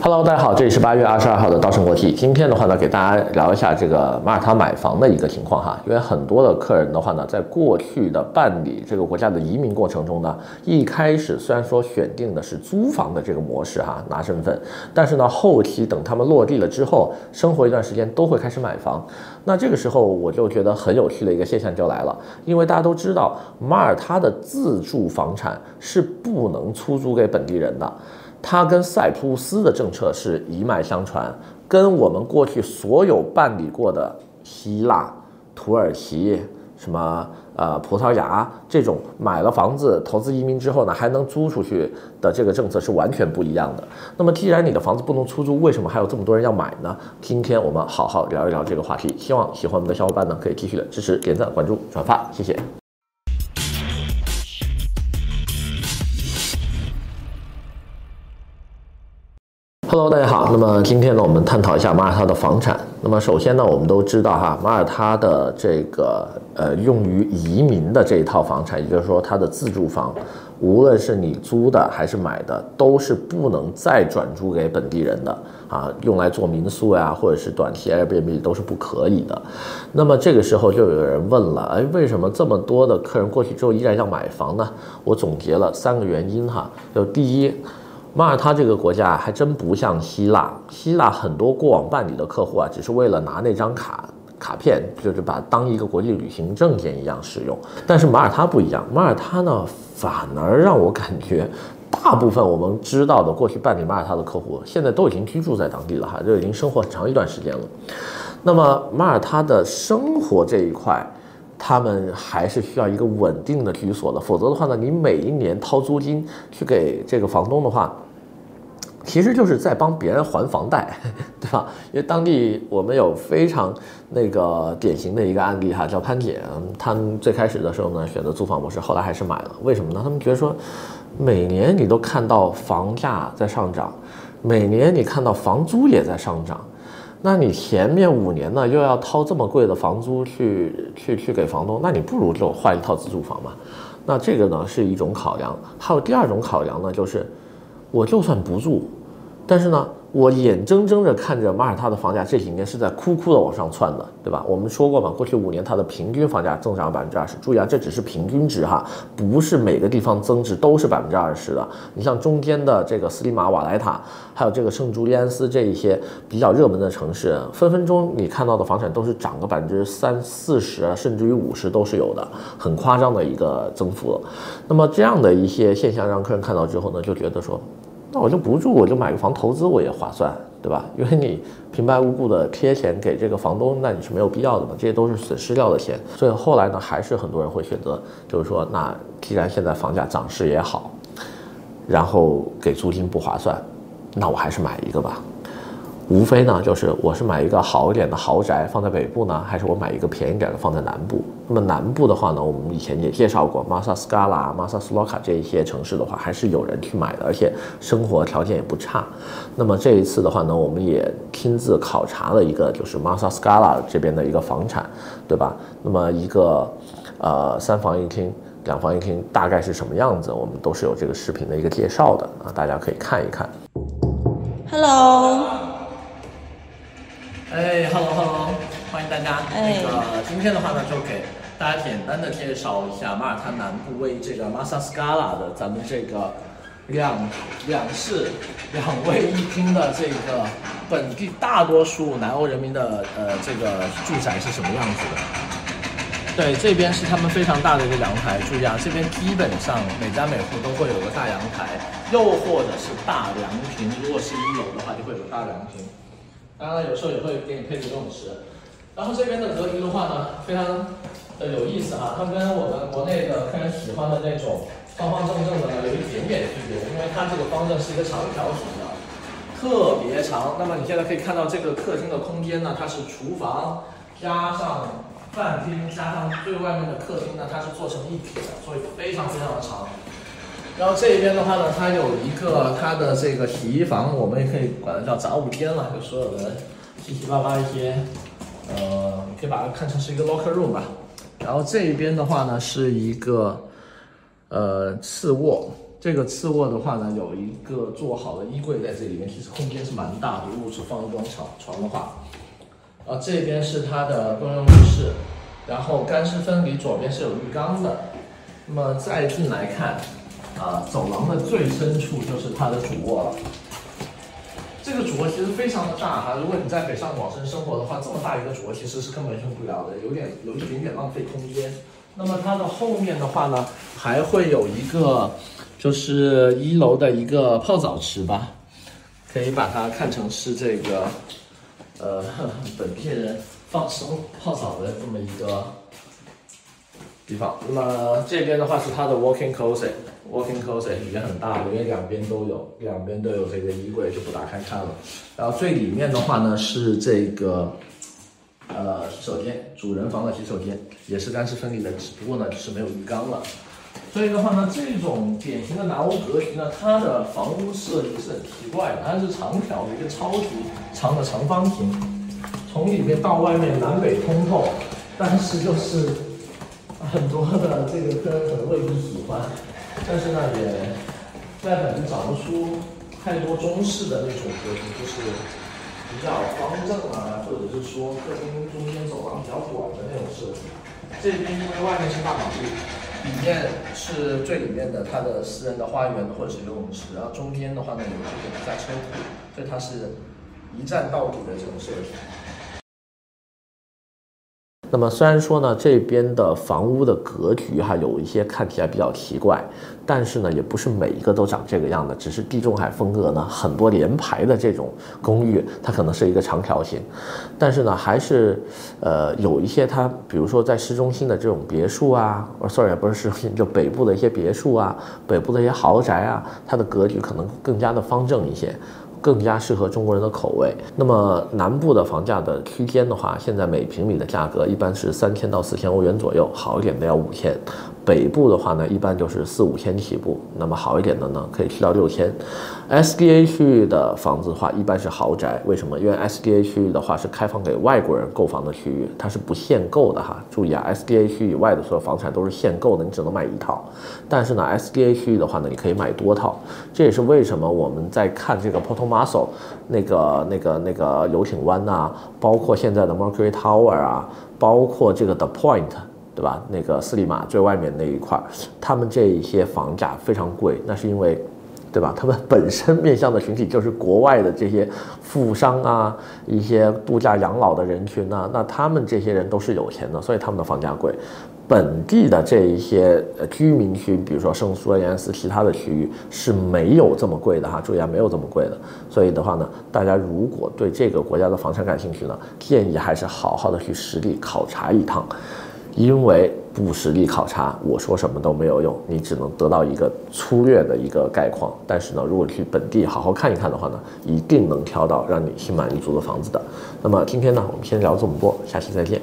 Hello，大家好，这里是八月二十二号的稻盛国际。今天的话呢，给大家聊一下这个马耳他买房的一个情况哈。因为很多的客人的话呢，在过去的办理这个国家的移民过程中呢，一开始虽然说选定的是租房的这个模式哈，拿身份，但是呢，后期等他们落地了之后，生活一段时间都会开始买房。那这个时候我就觉得很有趣的一个现象就来了，因为大家都知道，马耳他的自住房产是不能出租给本地人的。它跟塞浦路斯的政策是一脉相传，跟我们过去所有办理过的希腊、土耳其、什么呃葡萄牙这种买了房子投资移民之后呢，还能租出去的这个政策是完全不一样的。那么既然你的房子不能出租，为什么还有这么多人要买呢？今天我们好好聊一聊这个话题。希望喜欢我们的小伙伴呢，可以继续的支持、点赞、关注、转发，谢谢。Hello，大家好。那么今天呢，我们探讨一下马耳他的房产。那么首先呢，我们都知道哈，马耳他的这个呃用于移民的这一套房产，也就是说它的自住房，无论是你租的还是买的，都是不能再转租给本地人的啊，用来做民宿呀，或者是短期 Airbnb 都是不可以的。那么这个时候就有人问了，哎，为什么这么多的客人过去之后依然要买房呢？我总结了三个原因哈，就第一。马耳他这个国家还真不像希腊，希腊很多过往办理的客户啊，只是为了拿那张卡卡片，就是把当一个国际旅行证件一样使用。但是马耳他不一样，马耳他呢，反而让我感觉，大部分我们知道的过去办理马耳他的客户，现在都已经居住在当地了哈，就已经生活很长一段时间了。那么马耳他的生活这一块，他们还是需要一个稳定的居所的，否则的话呢，你每一年掏租金去给这个房东的话。其实就是在帮别人还房贷，对吧？因为当地我们有非常那个典型的一个案例哈，叫潘姐，他们最开始的时候呢，选择租房模式，后来还是买了。为什么呢？他们觉得说，每年你都看到房价在上涨，每年你看到房租也在上涨，那你前面五年呢又要掏这么贵的房租去去去给房东，那你不如就换一套自住房嘛。那这个呢是一种考量，还有第二种考量呢，就是我就算不住。但是呢，我眼睁睁着看着马耳他的房价这几年是在哭哭的往上窜的，对吧？我们说过嘛，过去五年它的平均房价增长百分之二十。注意啊，这只是平均值哈，不是每个地方增值都是百分之二十的。你像中间的这个斯里马瓦莱塔，还有这个圣朱利安斯这一些比较热门的城市，分分钟你看到的房产都是涨个百分之三四十，甚至于五十都是有的，很夸张的一个增幅。那么这样的一些现象让客人看到之后呢，就觉得说。那我就不住，我就买个房投资，我也划算，对吧？因为你平白无故的贴钱给这个房东，那你是没有必要的嘛，这些都是损失掉的钱。所以后来呢，还是很多人会选择，就是说，那既然现在房价涨势也好，然后给租金不划算，那我还是买一个吧。无非呢，就是我是买一个好一点的豪宅放在北部呢，还是我买一个便宜点的放在南部？那么南部的话呢，我们以前也介绍过马萨斯卡拉、马萨斯洛卡这一些城市的话，还是有人去买的，而且生活条件也不差。那么这一次的话呢，我们也亲自考察了一个，就是马萨斯卡拉这边的一个房产，对吧？那么一个呃三房一厅、两房一厅大概是什么样子？我们都是有这个视频的一个介绍的啊，大家可以看一看。Hello。哎哈喽哈喽，欢迎大家。哎、那个今天的话呢，就给大家简单的介绍一下马耳他南部位于这个马萨斯卡拉的咱们这个两两室两卫一厅的这个本地大多数南欧人民的呃这个住宅是什么样子的。对，这边是他们非常大的一个阳台，注意啊，这边基本上每家每户都会有个大阳台，又或者是大凉亭。如果是一楼的话，就会有个大凉亭。当然，有时候也会给你配置游泳池。然后这边的格局的话呢，非常的有意思哈，它跟我们国内的客人喜欢的那种方方正正的呢有一点点区别，因为它这个方正是一个长条形的，特别长。那么你现在可以看到这个客厅的空间呢，它是厨房加上饭厅加上最外面的客厅呢，它是做成一体的，所以非常非常的长。然后这边的话呢，它有一个它的这个洗衣房，我们也可以管它叫杂物间了，就所有的七七八八一些，呃，你可以把它看成是一个 locker room 吧。然后这一边的话呢，是一个呃次卧，这个次卧的话呢，有一个做好的衣柜在这里面，其实空间是蛮大的。如果是放一张床床的话，啊，这边是它的公用浴室，然后干湿分离，左边是有浴缸的。那么再进来看，啊，走廊的最深处就是它的主卧了。这个主卧其实非常的大哈，如果你在北上广深生活的话，这么大一个主卧其实是根本用不了的，有点有一点点浪费空间。那么它的后面的话呢，还会有一个，就是一楼的一个泡澡池吧，可以把它看成是这个，呃，本地人放松泡澡的这么一个地方。那么这边的话是它的 walking closet Walking closet 也很大，因为两边都有，两边都有这个衣柜，就不打开看了。然后最里面的话呢是这个。呃，洗手间，主人房的洗手间也是干湿分离的，只不过呢就是没有浴缸了。所以的话呢，这种典型的南欧格局呢，它的房屋设计是很奇怪的，它是长条的一个超级长的长方形，从里面到外面南北通透，但是就是很多的这个客人可能未必喜欢，但是呢也在本地找不出太多中式的那种格局，就是。比较方正啊，或者是说客厅中间走廊比较短的那种设计。这边因为外面是大马路，里面是最里面的它的私人的花园或者是游泳池，然后中间的话呢有这个地下车库，所以它是一站到底的这种设计。那么虽然说呢，这边的房屋的格局哈有一些看起来比较奇怪，但是呢，也不是每一个都长这个样的，只是地中海风格呢，很多连排的这种公寓，它可能是一个长条形，但是呢，还是呃有一些它，比如说在市中心的这种别墅啊，sorry 不是市中心，就北部的一些别墅啊，北部的一些豪宅啊，它的格局可能更加的方正一些。更加适合中国人的口味。那么南部的房价的区间的话，现在每平米的价格一般是三千到四千欧元左右，好一点的要五千。北部的话呢，一般就是四五千起步，那么好一点的呢，可以去到六千。SDA 区域的房子的话，一般是豪宅，为什么？因为 SDA 区域的话是开放给外国人购房的区域，它是不限购的哈。注意啊，SDA 区域以外的所有房产都是限购的，你只能买一套。但是呢，SDA 区域的话呢，你可以买多套。这也是为什么我们在看这个 Porto Março 那个那个那个游艇湾呐，包括现在的 Mercury Tower 啊，包括这个 The Point。对吧？那个斯里马最外面那一块，他们这一些房价非常贵，那是因为，对吧？他们 本身面向的群体就是国外的这些富商啊，一些度假养老的人群啊，那他们这些人都是有钱的，所以他们的房价贵。本地的这一些居民区，比如说圣苏尔延斯其他的区域是没有这么贵的哈，注意啊，没有这么贵的。所以的话呢，大家如果对这个国家的房产感兴趣呢，建议还是好好的去实地考察一趟。因为不实地考察，我说什么都没有用，你只能得到一个粗略的一个概况。但是呢，如果去本地好好看一看的话呢，一定能挑到让你心满意足的房子的。那么今天呢，我们先聊这么多，下期再见。